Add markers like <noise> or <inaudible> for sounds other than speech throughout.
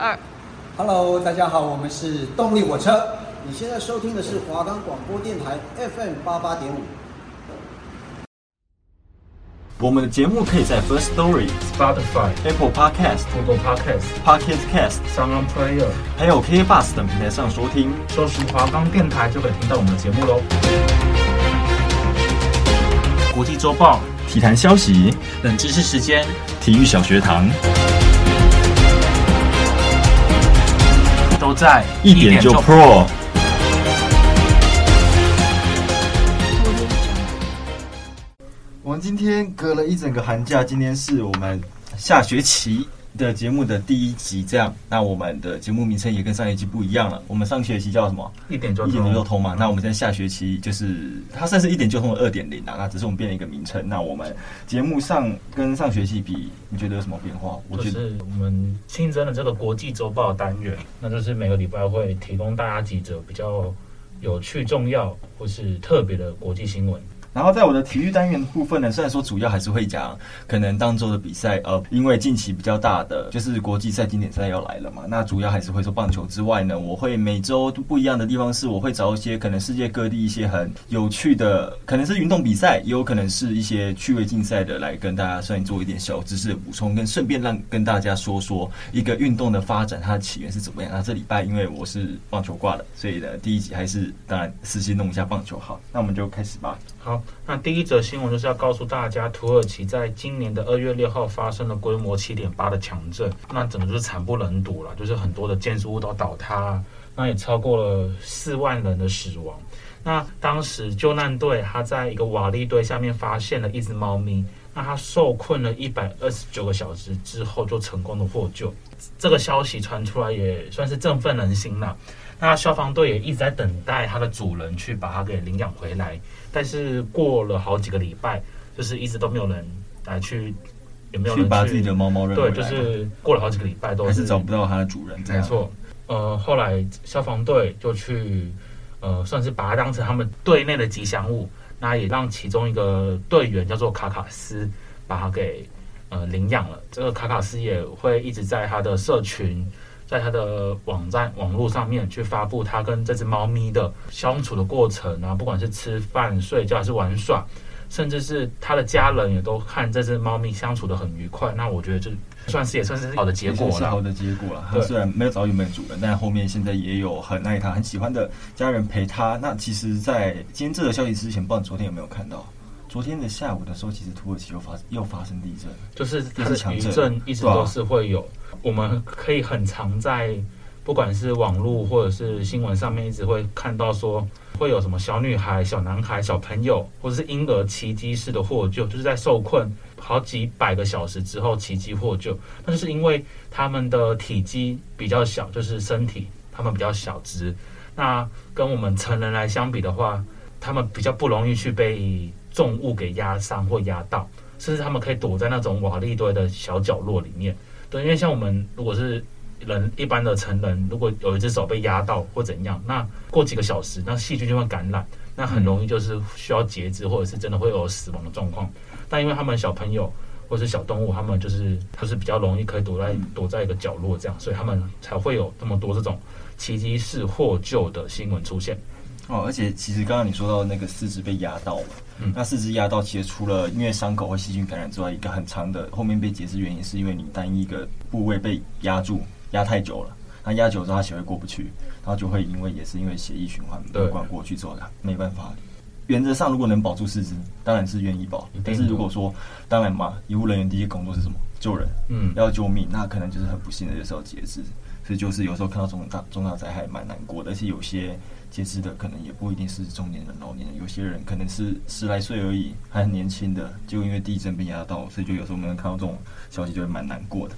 二。Hello，大家好，我们是动力火车。你现在收听的是华冈广播电台 FM 八八点五。我们的节目可以在 First Story、Spotify、Apple Podcast、Google Podcast、Pocket Cast、Sound Player，还有 KK Bus 等平台上收听。搜寻华冈电台就可以听到我们的节目喽。国际周报。体坛消息，冷知识时间，体育小学堂，都在一点就 Pro。我们今天隔了一整个寒假，今天是我们下学期的节目的第一集，这样，那我们的节目名称也跟上学期不一样了。我们上学期叫什么？一点就一点就通嘛。那我们在下学期就是它算是一点就通的二点零啊。那只是我们变了一个名称。那我们节目上跟上学期比，你觉得有什么变化？我觉得就是我们新增了这个国际周报单元，那就是每个礼拜会提供大家几则比较有趣、重要或是特别的国际新闻。然后在我的体育单元部分呢，虽然说主要还是会讲可能当周的比赛，呃，因为近期比较大的就是国际赛经典赛要来了嘛，那主要还是会说棒球之外呢，我会每周不一样的地方是，我会找一些可能世界各地一些很有趣的，可能是运动比赛，也有可能是一些趣味竞赛的，来跟大家算做一点小知识的补充，跟顺便让跟大家说说一个运动的发展它的起源是怎么样。那这礼拜因为我是棒球挂的，所以呢第一集还是当然实际弄一下棒球好，那我们就开始吧。好，那第一则新闻就是要告诉大家，土耳其在今年的二月六号发生了规模七点八的强震，那整个就是惨不忍睹了，就是很多的建筑物都倒塌，那也超过了四万人的死亡。那当时救难队他在一个瓦砾堆下面发现了一只猫咪，那他受困了一百二十九个小时之后就成功的获救。这个消息传出来也算是振奋人心了。那消防队也一直在等待它的主人去把它给领养回来，但是过了好几个礼拜，就是一直都没有人来去，有没有人把自己的猫猫认？对，就是过了好几个礼拜都是，还是找不到它的主人。没错，呃，后来消防队就去，呃，算是把它当成他们队内的吉祥物，那也让其中一个队员叫做卡卡斯把它给呃领养了。这个卡卡斯也会一直在他的社群。在他的网站网络上面去发布他跟这只猫咪的相处的过程啊，不管是吃饭、睡觉还是玩耍，甚至是他的家人也都看这只猫咪相处得很愉快。那我觉得这算是也算是好的结果了。好的结果了。他虽然没有找到原本主人，但后面现在也有很爱他、很喜欢的家人陪他。那其实，在今天这个消息之前，不知道你昨天有没有看到？昨天的下午的时候，其实土耳其又发又发生地震，就是它的余震一直都是会有。我们可以很常在不管是网络或者是新闻上面，一直会看到说会有什么小女孩、小男孩、小朋友或者是婴儿奇迹式的获救，就是在受困好几百个小时之后奇迹获救。那就是因为他们的体积比较小，就是身体他们比较小只，那跟我们成人来相比的话，他们比较不容易去被。重物给压伤或压到，甚至他们可以躲在那种瓦砾堆的小角落里面。对，因为像我们如果是人一般的成人，如果有一只手被压到或怎样，那过几个小时，那细菌就会感染，那很容易就是需要截肢，或者是真的会有死亡的状况。但因为他们小朋友或是小动物，他们就是就是比较容易可以躲在躲在一个角落这样，所以他们才会有这么多这种奇迹式获救的新闻出现。哦，而且其实刚刚你说到那个四肢被压到嘛，嗯，那四肢压到其实除了因为伤口或细菌感染之外，一个很长的后面被截肢原因是因为你单一个部位被压住，压太久了，那压久之后它血会过不去，然后就会因为也是因为血液循环没管过去之后，没办法。原则上如果能保住四肢，当然是愿意保，但是如果说当然嘛，医护人员第一个工作是什么？救人，嗯，要救命，那可能就是很不幸的就是要截肢，这就是有时候看到这种大重大灾害蛮难过的，而且有些。截肢的可能也不一定是中年人、老年人，有些人可能是十来岁而已，还很年轻的，就因为地震被压到，所以就有时候我们看到这种消息，就会蛮难过的。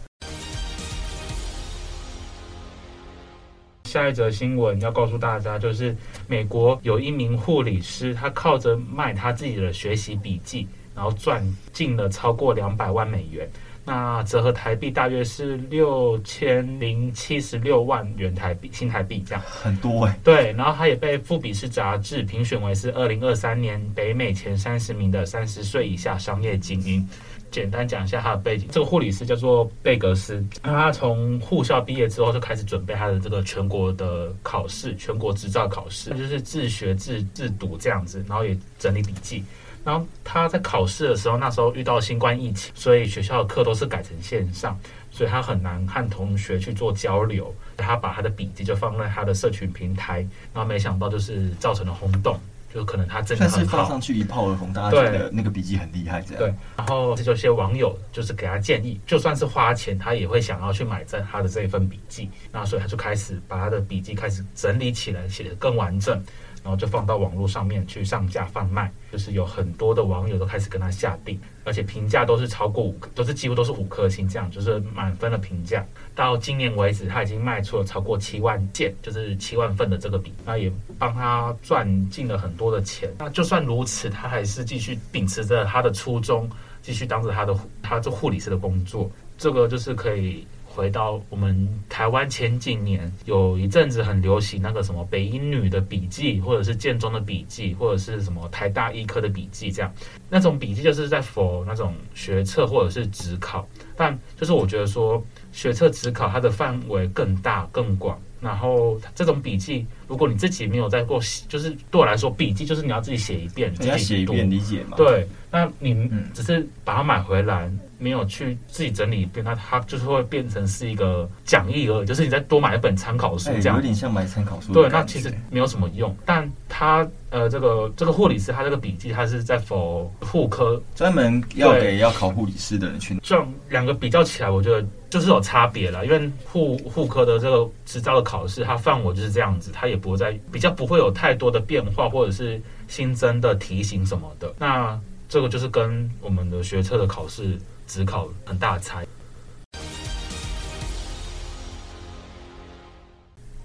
下一则新闻要告诉大家，就是美国有一名护理师，他靠着卖他自己的学习笔记，然后赚进了超过两百万美元。那折合台币大约是六千零七十六万元台币，新台币这样很多哎、欸。对，然后他也被富比士杂志评选为是二零二三年北美前三十名的三十岁以下商业精英。简单讲一下他的背景，这个护理师叫做贝格斯，那他从护校毕业之后就开始准备他的这个全国的考试，全国执照考试，就是自学自自读这样子，然后也整理笔记。然后他在考试的时候，那时候遇到新冠疫情，所以学校的课都是改成线上，所以他很难和同学去做交流。他把他的笔记就放在他的社群平台，然后没想到就是造成了轰动。就可能他真的很好，放上去一炮而红，大家觉得那个笔记很厉害，这样。对，然后这就些网友就是给他建议，就算是花钱，他也会想要去买在他的这一份笔记。那所以他就开始把他的笔记开始整理起来，写得更完整。然后就放到网络上面去上架贩卖，就是有很多的网友都开始跟他下订，而且评价都是超过五，都是几乎都是五颗星这样，就是满分的评价。到今年为止，他已经卖出了超过七万件，就是七万份的这个笔，那也帮他赚进了很多的钱。那就算如此，他还是继续秉持着他的初衷，继续当着他的他做护理师的工作。这个就是可以。回到我们台湾前几年有一阵子很流行那个什么北英女的笔记，或者是建中的笔记，或者是什么台大医科的笔记，这样那种笔记就是在否那种学测或者是职考，但就是我觉得说学测职考它的范围更大更广。然后这种笔记，如果你自己没有在过，就是对我来说，笔记就是你要自己写一遍，你要写一遍理解嘛。对，那你只是把它买回来，没有去自己整理一遍，那它就是会变成是一个讲义而已，就是你再多买一本参考书这样，有点像买参考书。对，那其实没有什么用。但他呃，这个这个护理师他这个笔记，他是在 for 护科，专门要给要考护理师的人去。这样两个比较起来，我觉得。就是有差别了，因为护护科的这个执照的考试，它范围就是这样子，它也不会在比较不会有太多的变化，或者是新增的题型什么的。那这个就是跟我们的学测的考试只考很大的差。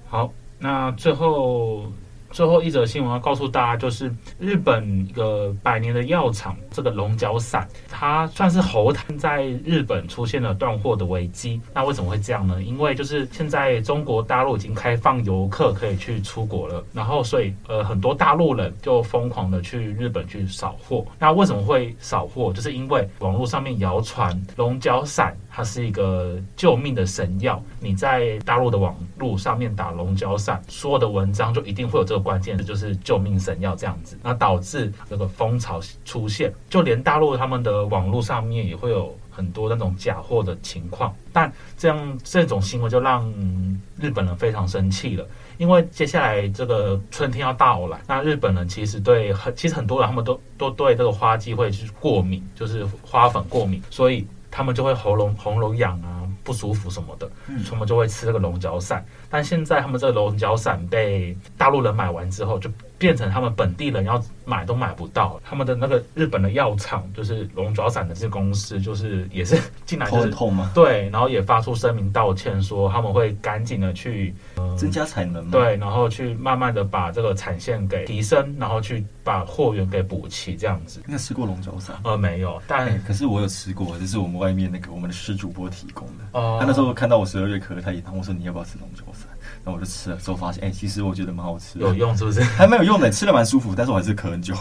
好，那最后。最后一则新闻要告诉大家，就是日本一个百年的药厂，这个龙角散，它算是喉糖在日本出现了断货的危机。那为什么会这样呢？因为就是现在中国大陆已经开放游客可以去出国了，然后所以呃很多大陆人就疯狂的去日本去扫货。那为什么会扫货？就是因为网络上面谣传龙角散。它是一个救命的神药，你在大陆的网络上面打龙角散，所有的文章就一定会有这个关键字，就是救命神药这样子，那导致这个风潮出现，就连大陆他们的网络上面也会有很多那种假货的情况，但这样这种新闻就让日本人非常生气了，因为接下来这个春天要到来，那日本人其实对很其实很多人他们都都对这个花季会去过敏，就是花粉过敏，所以。他们就会喉咙喉咙痒啊，不舒服什么的，他们就会吃这个龙角散。但现在他们这个龙角散被大陆人买完之后，就变成他们本地人要买都买不到。他们的那个日本的药厂，就是龙爪散的这个公司，就是也是进来就是痛吗？对，然后也发出声明道歉，说他们会赶紧的去、呃、增加产能，对，然后去慢慢的把这个产线给提升，然后去把货源给补齐，这样子。你有吃过龙爪散？呃，没有，但、欸、可是我有吃过，这是我们外面那个我们的师主播提供的。哦，他那时候看到我十二月咳，他也跟我说，你要不要吃龙爪散？然后我就吃了，之后发现，哎、欸，其实我觉得蛮好吃的，有用是不是？还蛮有用的，吃了蛮舒服，但是我还是咳很久。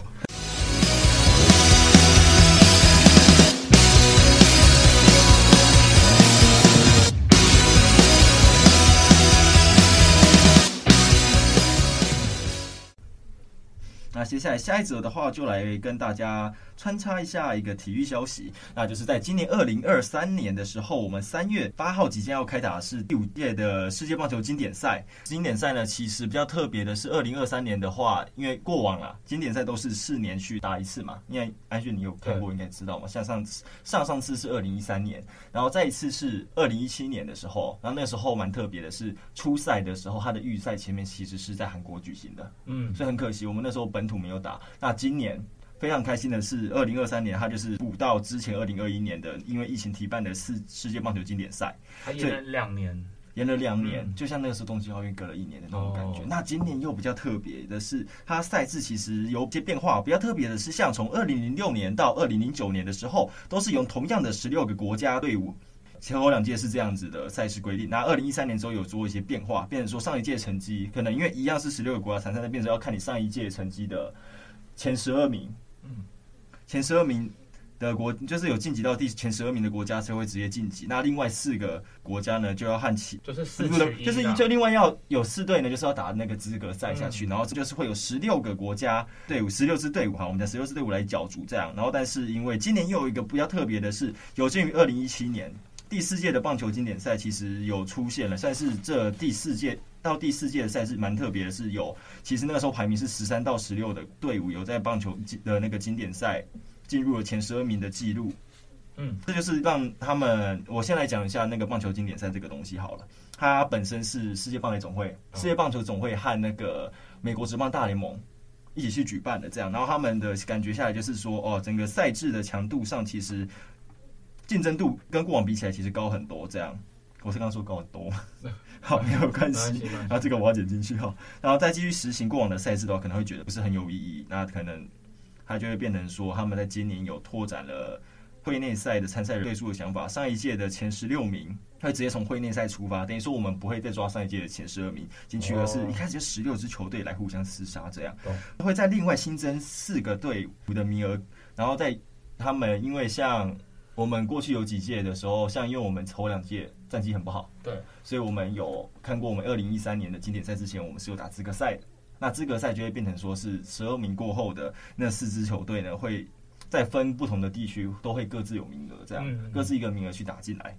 那接下来下一则的话，就来跟大家穿插一下一个体育消息，那就是在今年二零二三年的时候，我们三月八号即将要开打的是第五届的世界棒球经典赛。经典赛呢，其实比较特别的是，二零二三年的话，因为过往啦，经典赛都是四年去打一次嘛。因为安旭你有看过，应该知道嘛。像上次上上次是二零一三年，然后再一次是二零一七年的时候，然后那时候蛮特别的是，初赛的时候，它的预赛前面其实是在韩国举行的，嗯，所以很可惜，我们那时候本土没有打。那今年非常开心的是，二零二三年它就是补到之前二零二一年的，因为疫情停办的世世界棒球经典赛，它延了两年。延了两年，就像那个时候东京奥运隔了一年的那种感觉。那今年又比较特别的是，它赛制其实有些变化。比较特别的是，像从二零零六年到二零零九年的时候，都是用同样的十六个国家队伍。前后两届是这样子的赛事规定。那二零一三年之后有做一些变化，变成说上一届成绩可能因为一样是十六个国家参赛，变成要看你上一届成绩的前十二名。嗯，前十二名。的国就是有晋级到第前十二名的国家才会直接晋级，那另外四个国家呢就要和其就是四取一，就是就另外要有四队呢，就是要打那个资格赛下去，嗯、然后这就是会有十六个国家队伍，十六支队伍哈，我们的十六支队伍来角逐这样，然后但是因为今年又有一个比较特别的是，有鉴于二零一七年第四届的棒球经典赛其实有出现了，算是这第四届到第四届的赛事蛮特别的是有，其实那个时候排名是十三到十六的队伍有在棒球的那个经典赛。进入了前十二名的记录，嗯，这就是让他们。我先来讲一下那个棒球经典赛这个东西好了。它本身是世界棒球总会、世界棒球总会和那个美国职棒大联盟一起去举办的，这样。然后他们的感觉下来就是说，哦，整个赛制的强度上其实竞争度跟过往比起来其实高很多。这样，我是刚刚说高很多，<laughs> 好，没有关系。然后这个我要剪进去哈。然后再继续实行过往的赛制的话，可能会觉得不是很有意义。那可能。他就会变成说，他们在今年有拓展了会内赛的参赛人队数的想法。上一届的前十六名会直接从会内赛出发，等于说我们不会再抓上一届的前十二名进去，而是一开始就十六支球队来互相厮杀这样。会在另外新增四个队伍的名额，然后在他们因为像我们过去有几届的时候，像因为我们头两届战绩很不好，对，所以我们有看过我们二零一三年的经典赛之前，我们是有打资格赛的。那资格赛就会变成说是十二名过后的那四支球队呢，会再分不同的地区，都会各自有名额，这样各自一个名额去打进来。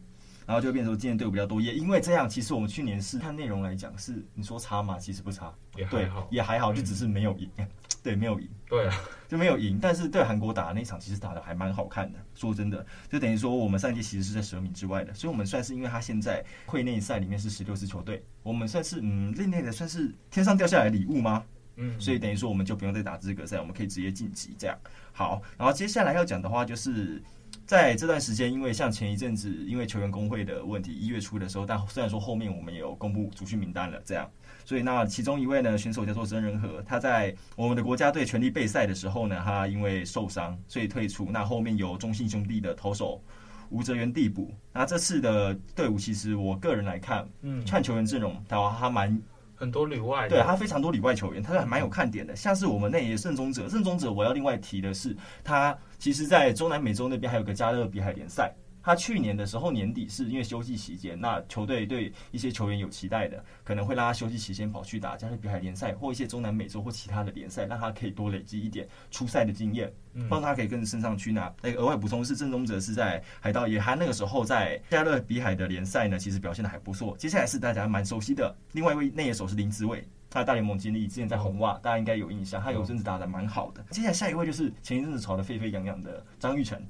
然后就变成说今年队伍比较多，也因为这样，其实我们去年是看内容来讲是你说差嘛？其实不差，也还好，也还好，就只是没有赢，嗯、<laughs> 对，没有赢，对啊，就没有赢。但是对韩国打的那场其实打的还蛮好看的，说真的，就等于说我们上一届其实是在十二名之外的，所以我们算是因为他现在会内赛里面是十六支球队，我们算是嗯另类的算是天上掉下来的礼物吗？嗯，所以等于说我们就不用再打资格赛，我们可以直接晋级这样。好，然后接下来要讲的话就是。在这段时间，因为像前一阵子，因为球员工会的问题，一月初的时候，但虽然说后面我们也有公布主训名单了，这样，所以那其中一位呢选手叫做曾仁和，他在我们的国家队全力备赛的时候呢，他因为受伤，所以退出。那后面有中信兄弟的投手吴哲源递补。那这次的队伍，其实我个人来看，嗯，看球员阵容，他他蛮。很多里外，对他非常多里外球员，他还蛮有看点的。像是我们那也胜宗者，胜宗者我要另外提的是，他其实在中南美洲那边还有个加勒比海联赛。他去年的时候年底是因为休季期间，那球队对一些球员有期待的，可能会让他休季期间跑去打加勒比海联赛或一些中南美洲或其他的联赛，让他可以多累积一点出赛的经验，帮他可以更升上去。那那个额外补充是，郑宗哲是在海盗也，他那个时候在加勒比海的联赛呢，其实表现的还不错。接下来是大家蛮熟悉的另外一位内野手是林志伟，他的大联盟经历之前在红袜，大家应该有印象，他有阵子打得蛮好的。接下来下一位就是前一阵子炒得沸沸扬扬的张玉成。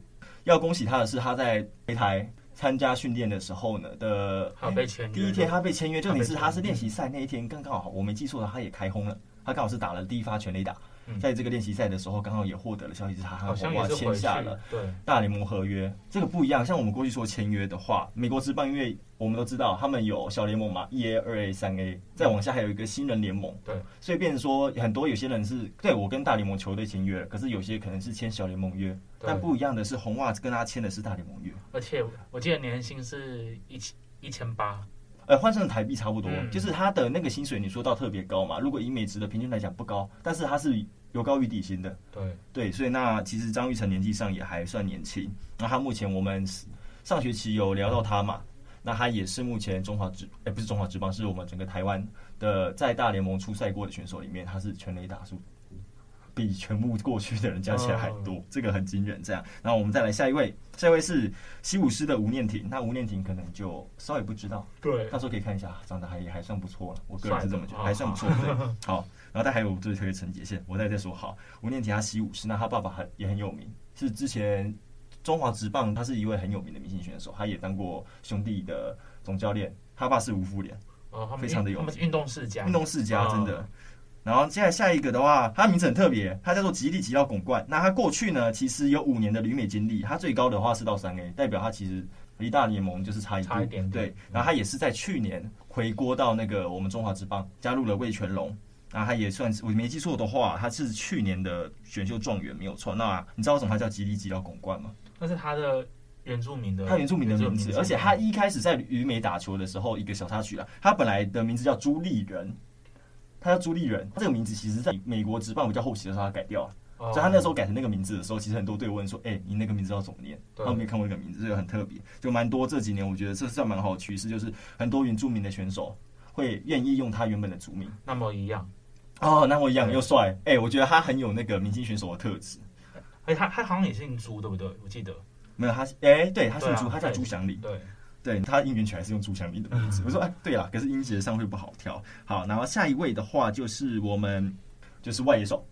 要恭喜他的是，他在擂台参加训练的时候呢的，他被签约，第一天他被签约，重点是他是练习赛那一天刚刚好，我没记错的，他也开轰了，他刚好是打了第一发全垒打。在这个练习赛的时候，刚好也获得了消息，是他和红袜签下了大联盟合约。这个不一样，像我们过去说签约的话，美国职棒因为我们都知道他们有小联盟嘛，一 A、二 A、三 A，再往下还有一个新人联盟。对，所以变成说很多有些人是对我跟大联盟球队签约了，可是有些可能是签小联盟约。但不一样的是，红袜跟他签的是大联盟约，而且我记得年薪是一千一千八。呃，换成台币差不多，嗯、就是他的那个薪水，你说到特别高嘛？如果以美职的平均来讲不高，但是他是有高于底薪的。对对，所以那其实张玉成年纪上也还算年轻。那他目前我们上学期有聊到他嘛？那他也是目前中华职，哎、欸，不是中华职棒，是我们整个台湾的在大联盟出赛过的选手里面，他是全垒打数。比全部过去的人加起来还多，这个很惊人。这样，然后我们再来下一位，下一位是西武师的吴念庭。那吴念庭可能就稍微不知道，对，到时候可以看一下，长得还也还算不错了。我个人是这么觉得，还算不错。对，好，然后他还有最特别陈杰宪，我再再说好。吴念庭他习武狮，那他爸爸很也很有名，是之前中华职棒，他是一位很有名的明星选手，他也当过兄弟的总教练。他爸是吴福连，非常的有名，运动世家，运动世家真的。然后接下来下一个的话，他名字很特别，他叫做吉利吉捞巩冠。那他过去呢，其实有五年的旅美经历，他最高的话是到三 A，代表他其实离大联盟就是差一差一点点。对，然后他也是在去年回锅到那个我们中华职棒，加入了魏全龙。那他也算是我没记错的话，他是去年的选秀状元没有错。那你知道为什么他叫吉利吉辽巩冠吗？那是他的原住民的，他原住民的名字。而且他一开始在旅美打球的时候，一个小插曲啊，他本来的名字叫朱立人，他叫朱立人。他这个名字其实在美国职棒比较后期的时候他改掉了，哦、所以他那时候改成那个名字的时候，其实很多队友问说：“哎、欸，你那个名字要怎么念？”他没有看过那个名字，这个很特别，就蛮多。这几年我觉得这算蛮好的趋势，就是很多原住民的选手会愿意用他原本的族名。那么一样。哦，那我一样又帅，哎、欸，我觉得他很有那个明星选手的特质。哎、欸，他他好像也姓朱，对不对？我记得没有他，哎、欸，对，他姓朱，啊、他叫朱祥礼。对，对他应援曲还是用朱祥礼的名字。<laughs> 我说，哎，对了，可是音节上会不好跳。好，然后下一位的话就是我们就是外野手，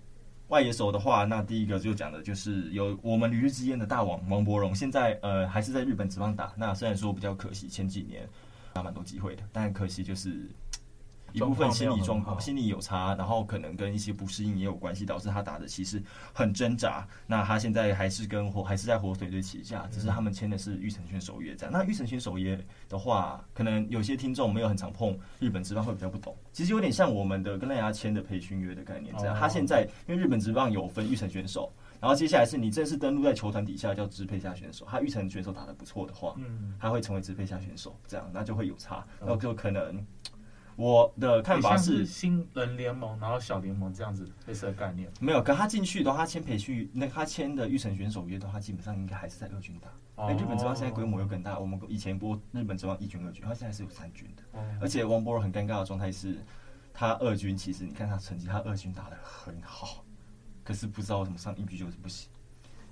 外野手的话，那第一个就讲的就是有我们旅日之间的大王王柏荣，现在呃还是在日本职棒打。那虽然说比较可惜，前几年打蛮多机会的，但可惜就是。一部分心理状况，心理有差，然后可能跟一些不适应也有关系，导致他打的其实很挣扎。那他现在还是跟火，还是在火腿队旗下，只是他们签的是玉成选手约这样。那玉成选手约的话，可能有些听众没有很常碰日本职棒，会比较不懂。其实有点像我们的跟大家签的培训约的概念这样。他现在因为日本职棒有分玉成选手，然后接下来是你正式登录在球团底下叫支配下选手。他育成选手打得不错的话，嗯，他会成为支配下选手，这样那就会有差，然后就可能。我的看法是，是新人联盟，然后小联盟这样子类似的概念。没有，可他进去的话，他签培训，那他签的育成选手约的话，基本上应该还是在二军打。哎、哦，日本职棒现在规模又更大，我们以前播日本职棒一军、二军，他现在是有三军的。哦、而且王柏融很尴尬的状态是，他二军其实你看他成绩，他二军打得很好，可是不知道为什么上一局就是不行。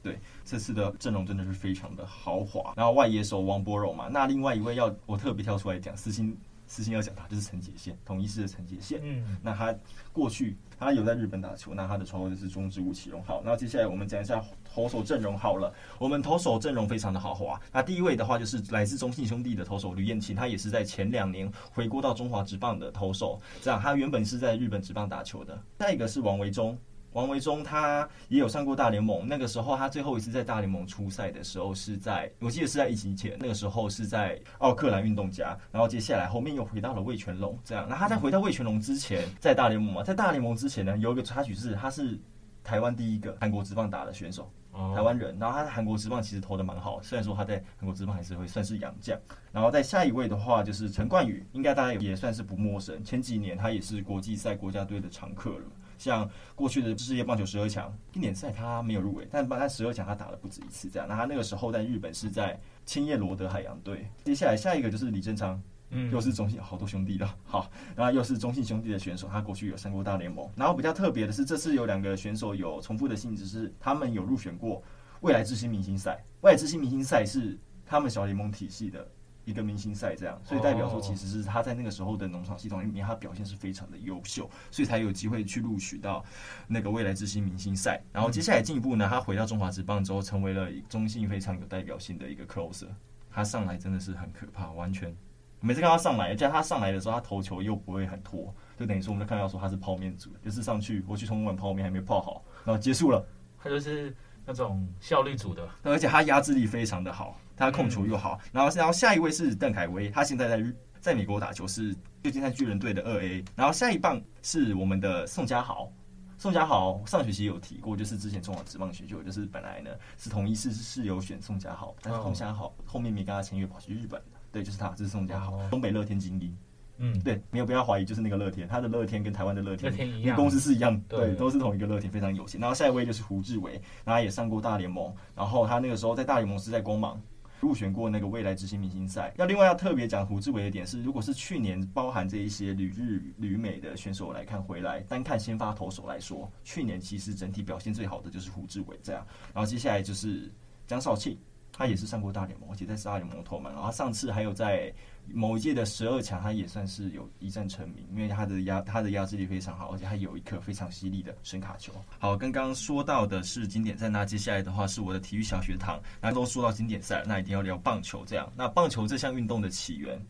对，这次的阵容真的是非常的豪华。然后外野手王柏荣嘛，那另外一位要我特别挑出来讲，私心。私心要讲他就是陈杰宪，统一式的陈杰宪。嗯，那他过去他有在日本打球，那他的绰号就是中日吴奇隆。好，那接下来我们讲一下投手阵容好了。我们投手阵容非常的豪华。那第一位的话就是来自中信兄弟的投手吕彦青，他也是在前两年回国到中华职棒的投手。这样，他原本是在日本职棒打球的。下一个是王维中。王维忠他也有上过大联盟，那个时候他最后一次在大联盟出赛的时候是在，我记得是在疫情前，那个时候是在奥克兰运动家，然后接下来后面又回到了味全龙，这样。那他在回到味全龙之前，在大联盟嘛，在大联盟之前呢，有一个插曲是他是台湾第一个韩国职棒打的选手，台湾人，然后他在韩国职棒其实投的蛮好，虽然说他在韩国职棒还是会算是洋将。然后在下一位的话就是陈冠宇，应该大家也算是不陌生，前几年他也是国际赛国家队的常客了。像过去的世界棒球十二强经典赛，他没有入围，但他十二强他打了不止一次，这样。那他那个时候在日本是在千叶罗德海洋队。接下来下一个就是李正昌，嗯，又是中信，好多兄弟了，<laughs> 好，然后又是中信兄弟的选手，他过去有上过大联盟。然后比较特别的是，这次有两个选手有重复的性质，是他们有入选过未来之星明星赛。未来之星明星赛是他们小联盟体系的。一个明星赛这样，所以代表说其实是他在那个时候的农场系统里面，他表现是非常的优秀，所以才有机会去录取到那个未来之星明星赛。然后接下来进一步呢，他回到中华职棒之后，成为了中信非常有代表性的一个 closer。他上来真的是很可怕，完全每次看他上来，加上他上来的时候，他投球又不会很拖，就等于说我们就看到说他是泡面组，就是上去我去冲碗泡面还没泡好，然后结束了，他就是那种效率组的，而且他压制力非常的好。他控球又好，然后然后下一位是邓凯威，他现在在在美国打球，是最近在巨人队的二 A。然后下一棒是我们的宋家豪，宋家豪上学期有提过，就是之前中华职棒选秀，就是本来呢是同一狮是有选宋家豪，但是宋家豪后面没跟他签约，跑去日本。对，就是他，这是宋家豪，东北乐天精英。嗯，对，没有不要怀疑，就是那个乐天，他的乐天跟台湾的乐天，公司是一样，对，都是同一个乐天，非常有钱。然后下一位就是胡志伟，然后他也上过大联盟，然后他那个时候在大联盟是在光芒。入选过那个未来之星明星赛。那另外要特别讲胡志伟的点是，如果是去年包含这一些旅日旅美的选手来看回来，单看先发投手来说，去年其实整体表现最好的就是胡志伟这样。然后接下来就是江少庆。他也是上过大联盟，而且在大联盟投满。然后上次还有在某一届的十二强，他也算是有一战成名，因为他的压他的压制力非常好，而且他有一颗非常犀利的伸卡球。好，刚刚说到的是经典赛，那接下来的话是我的体育小学堂。那都说到经典赛，那一定要聊棒球。这样，那棒球这项运动的起源，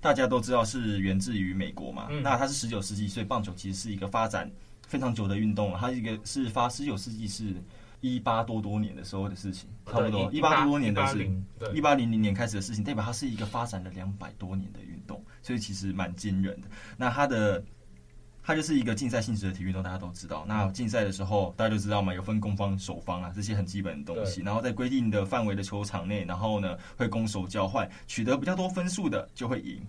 大家都知道是源自于美国嘛。那它是十九世纪，所以棒球其实是一个发展非常久的运动了。它一个是发十九世纪是。一八多多年的时候的事情，哦、差不多一八多多年的事，情，一八零零年开始的事情，代表它是一个发展了两百多年的运动，所以其实蛮惊人的。那它的它就是一个竞赛性质的体育运动，大家都知道。那竞赛的时候，大家就知道嘛，有分攻方、守方啊这些很基本的东西。然后在规定的范围的球场内，然后呢会攻守交换，取得比较多分数的就会赢。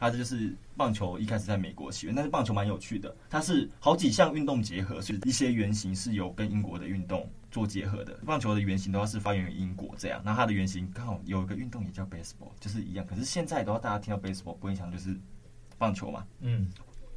它这就是棒球一开始在美国起源，但是棒球蛮有趣的，它是好几项运动结合，所以一些原型是有跟英国的运动做结合的。棒球的原型的话是发源于英国这样，那它的原型刚好有一个运动也叫 baseball，就是一样。可是现在的话，大家听到 baseball 不会想就是棒球嘛？嗯，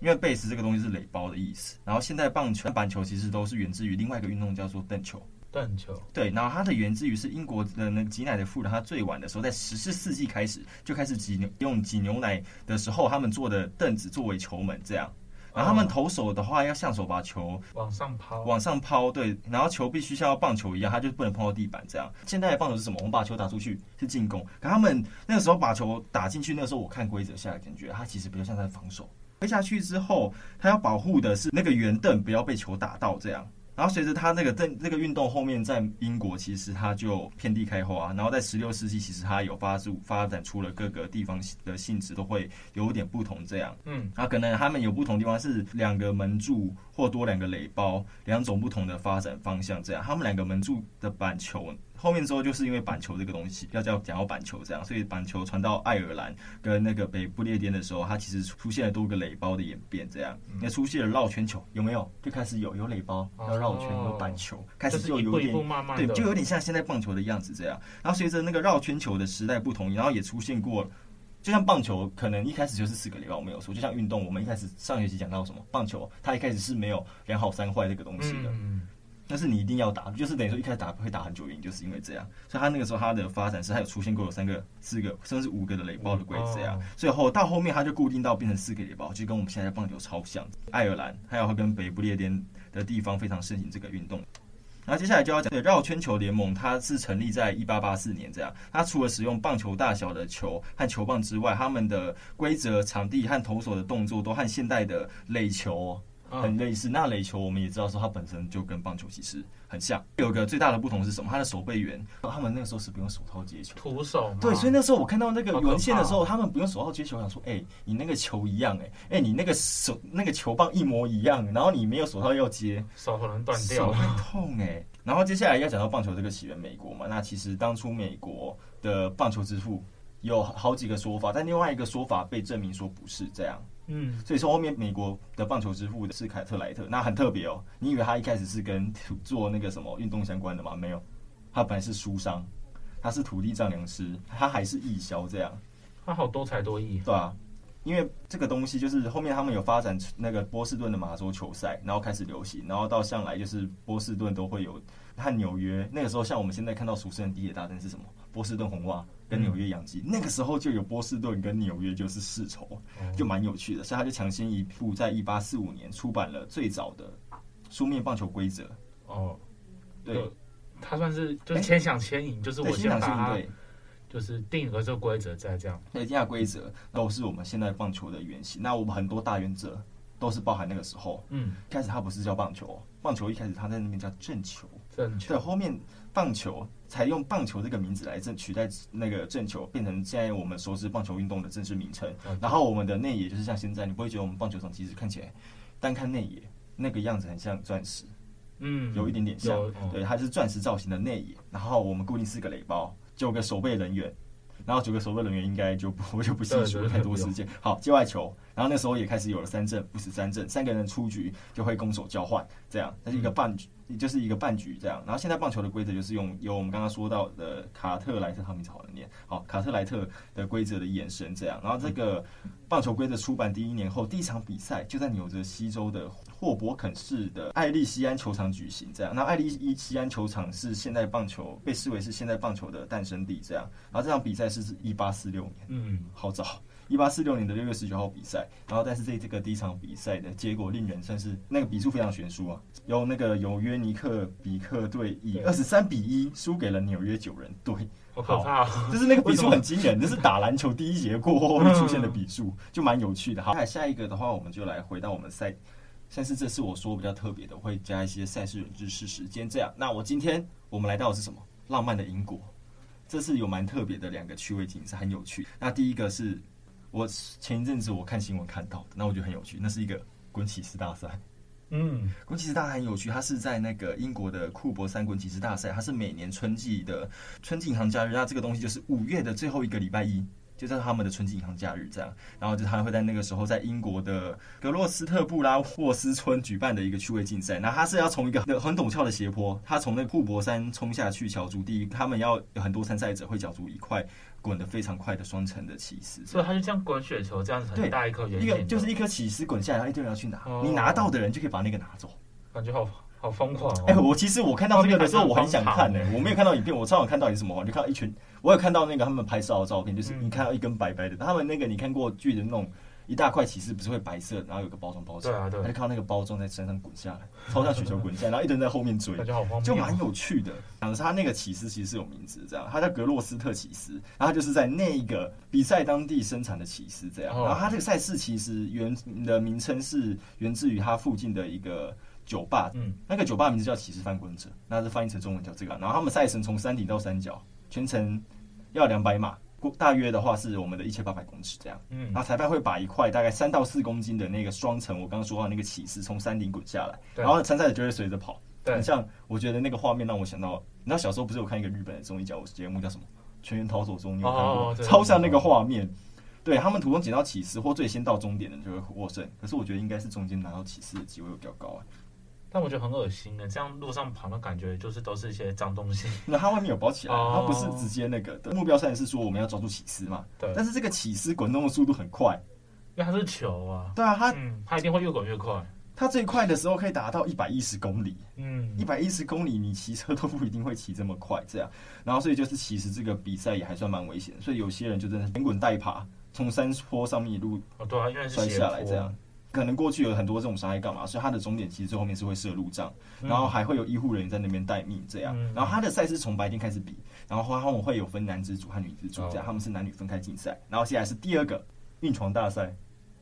因为 base 这个东西是垒包的意思。然后现在棒球、板球其实都是源自于另外一个运动叫做凳球。断球对，然后它的源自于是英国的那挤奶的妇人，她最晚的时候在十四世纪开始就开始挤牛用挤牛奶的时候，他们做的凳子作为球门这样。然后他们投手的话要向手把球往上抛，往上抛，对，然后球必须像棒球一样，它就不能碰到地板这样。现在的棒球是什么？我们把球打出去是进攻，可他们那个时候把球打进去，那个时候我看规则下来感觉，它其实比较像在防守。飞下去之后，他要保护的是那个圆凳不要被球打到这样。然后随着他那个这这个运动后面在英国其实它就遍地开花，然后在十六世纪其实它有发出发展出了各个地方的性质都会有点不同这样，嗯，那可能他们有不同地方是两个门柱或多两个垒包，两种不同的发展方向这样，他们两个门柱的板球。后面之后就是因为板球这个东西要叫讲到板球这样，所以板球传到爱尔兰跟那个北不列颠的时候，它其实出现了多个垒包的演变这样，那、嗯、出现了绕圈球有没有？就开始有有垒包要绕圈有板球，开始就有点对，就有点像现在棒球的样子这样。然后随着那个绕圈球的时代不同，然后也出现过，就像棒球可能一开始就是四个垒包，我没有说，就像运动，我们一开始上学期讲到什么棒球，它一开始是没有两好三坏这个东西的。嗯但是你一定要打，就是等于说一开始打会打很久，原因就是因为这样。所以他那个时候他的发展是，他有出现过有三个、四个，甚至五个的雷包的规则这样。所以后到后面他就固定到变成四个雷包，就跟我们现在棒球超像。爱尔兰还有跟北不列颠的地方非常盛行这个运动。然后接下来就要讲绕圈球联盟，它是成立在一八八四年这样。它除了使用棒球大小的球和球棒之外，他们的规则、场地和投手的动作都和现代的垒球。很类似，那垒球我们也知道说它本身就跟棒球其实很像。有个最大的不同是什么？它的守备员，他们那个时候是不用手套接球，徒手。对，所以那时候我看到那个文献的时候，他们不用手套接球，我想说，哎、欸，你那个球一样、欸，哎，哎，你那个手那个球棒一模一样，然后你没有手套要接，手可能断掉，手会痛哎、欸。然后接下来要讲到棒球这个起源美国嘛，那其实当初美国的棒球之父有好几个说法，但另外一个说法被证明说不是这样。嗯，所以说后面美国的棒球之父的是凯特莱特，那很特别哦。你以为他一开始是跟做那个什么运动相关的吗？没有，他本来是书商，他是土地丈量师，他还是义消这样。他好多才多艺，对啊。因为这个东西就是后面他们有发展那个波士顿的马州球赛，然后开始流行，然后到向来就是波士顿都会有和纽约那个时候，像我们现在看到俗称的第一大战是什么？波士顿红袜跟纽约洋基，嗯，那个时候就有波士顿跟纽约就是世仇，就蛮有趣的。所以他就抢先一步，在一八四五年出版了最早的书面棒球规则。哦，对，他算是就是千想千赢，就是我先把对。就是定额这个规则在这样，对定下规则都是我们现在棒球的原型。那我们很多大原则都是包含那个时候。嗯，开始它不是叫棒球，棒球一开始它在那边叫正球。正球。对，后面棒球才用棒球这个名字来正取代那个正球，变成现在我们熟知棒球运动的正式名称。然后我们的内野就是像现在，你不会觉得我们棒球场其实看起来单看内野那个样子很像钻石，嗯，有一点点像。嗯、对，它是钻石造型的内野。然后我们固定四个垒包。九个守备人员，然后九个守备人员应该就不我 <laughs> 就不细数了太多时间。好，界外球，然后那时候也开始有了三阵，不死三阵，三个人出局就会攻守交换，这样，它是一个半局。就是一个半局这样，然后现在棒球的规则就是用由我们刚刚说到的卡特莱特，他名字好难念，好，卡特莱特的规则的延伸这样，然后这个棒球规则出版第一年后，第一场比赛就在纽泽西州的霍伯肯市的艾利西安球场举行这样，那艾利西安球场是现代棒球被视为是现代棒球的诞生地这样，然后这场比赛是一八四六年，嗯，好早。一八四六年的六月十九号比赛，然后但是这这个第一场比赛的结果令人算是那个比数非常悬殊啊，由那个纽约尼克比克队以二十三比一输给了纽约九人队，<laughs> 好可怕啊！就是那个比数很惊人，就是打篮球第一节过后会出现的比数，就蛮有趣的。好，下一个的话，我们就来回到我们赛但是这次我说比较特别的，我会加一些赛事冷知识时间。这样，那我今天我们来到的是什么？浪漫的英国，这是有蛮特别的两个趣味景，是很有趣。那第一个是我前一阵子我看新闻看到的，那我觉得很有趣，那是一个滚起司大赛。嗯，滚起司大赛很有趣，它是在那个英国的库伯山滚起司大赛，它是每年春季的春季银行假日，那这个东西就是五月的最后一个礼拜一。就在他们的春季银行假日这样，然后就他会在那个时候在英国的格洛斯特布拉霍斯村举办的一个趣味竞赛。那他是要从一个很陡峭的斜坡，他从那个库珀山冲下去，角逐第一。他们要有很多参赛者会角逐一块滚得非常快的双层的起司。所以他就像滚雪球这样子，很大一颗圆形，一个就是一颗起司滚下来，然后一堆人要去拿，你拿到的人就可以把那个拿走。感觉好好疯狂哦！哎、欸，我其实我看到这个的时候，我很想看呢、欸。我没有看到影片，我正好看到你什么，我就看到一群，我有看到那个他们拍照的照片，就是你看到一根白白的，他们那个你看过剧的那种一大块起司，不是会白色，然后有个包装包起来，对啊对，他就看到那个包装在身上滚下来，超像雪球滚下来，然后一堆人在后面追，就蛮有趣的。讲的是他那个骑士其实是有名字，这样，他叫格洛斯特骑士，然后就是在那个比赛当地生产的骑士，这样，然后他这个赛事其实原的名称是源自于他附近的一个。酒吧，嗯，那个酒吧名字叫起司翻滚者，那是翻译成中文叫这个。然后他们赛程从山顶到山脚，全程要两百码，大约的话是我们的一千八百公尺这样。嗯，然后裁判会把一块大概三到四公斤的那个双层，我刚刚说到那个起司从山顶滚下来，然后参赛者就会随着跑。对，很像我觉得那个画面让我想到，你知道小时候不是有看一个日本的综艺节节目叫什么《全员逃走中》，你有看过？哦、超像那个画面。对，他们途中捡到起司或最先到终点的就会获胜，可是我觉得应该是中间拿到起司的机会会比较高啊。但我觉得很恶心的，这样路上跑的感觉就是都是一些脏东西。<laughs> 那它外面有包起来，它不是直接那个的。目标赛是说我们要抓住起司嘛？对。但是这个起司滚动的速度很快，因为它是球啊。对啊，它、嗯、它一定会越滚越快。它最快的时候可以达到一百一十公里。嗯，一百一十公里，你骑车都不一定会骑这么快。这样，然后所以就是其实这个比赛也还算蛮危险，所以有些人就真的连滚带爬，从山坡上面一路哦，对啊，因为摔下来这样。可能过去有很多这种伤害干嘛，所以它的终点其实最后面是会设路障，然后还会有医护人员在那边待命这样。然后它的赛事从白天开始比，然后他们会有分男子组和女子组这样，他们是男女分开竞赛。然后接下来是第二个运床大赛，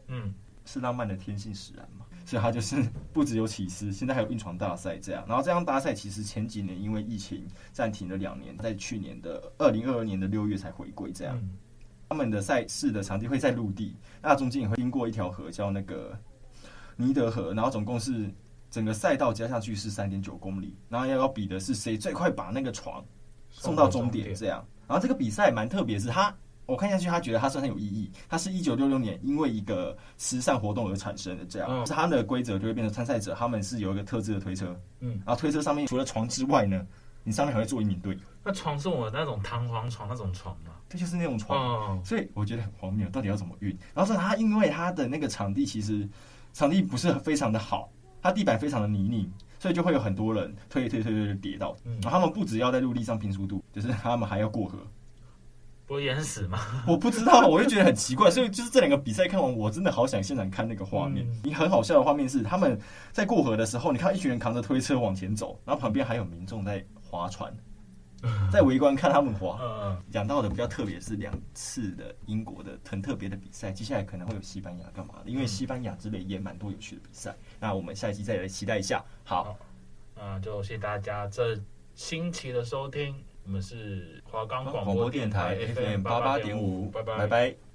嗯，是浪漫的天性使然嘛，所以它就是不只有起司，现在还有运床大赛这样。然后这样大赛其实前几年因为疫情暂停了两年，在去年的二零二二年的六月才回归这样。他们的赛事的场地会在陆地，那中间也会经过一条河，叫那个尼德河，然后总共是整个赛道加上去是三点九公里，然后要要比的是谁最快把那个床送到终点这样。然后这个比赛蛮特别，是他我看下去，他觉得他算很有意义。他是一九六六年因为一个慈善活动而产生的，这样是他的规则就会变成参赛者他们是有一个特制的推车，嗯，然后推车上面除了床之外呢，你上面还会坐一名队友。那床是我的那种弹簧床那种床吗？这就是那种床，所以我觉得很荒谬，到底要怎么运？然后是他因为他的那个场地其实场地不是非常的好，他地板非常的泥泞，所以就会有很多人推推推推就跌倒。然后他们不只要在陆地上拼速度，就是他们还要过河，不会淹死吗？我不知道，我就觉得很奇怪。所以就是这两个比赛看完，我真的好想现场看那个画面。你很好笑的画面是他们在过河的时候，你看一群人扛着推车往前走，然后旁边还有民众在划船。<laughs> 在围观看他们划，讲到的比较特别是两次的英国的很特别的比赛，接下来可能会有西班牙干嘛的？因为西班牙之类也蛮多有趣的比赛。那我们下一期再来期待一下。好，嗯，就谢谢大家这星期的收听。我们是华冈广播电台 FM 八八点五，拜拜拜拜。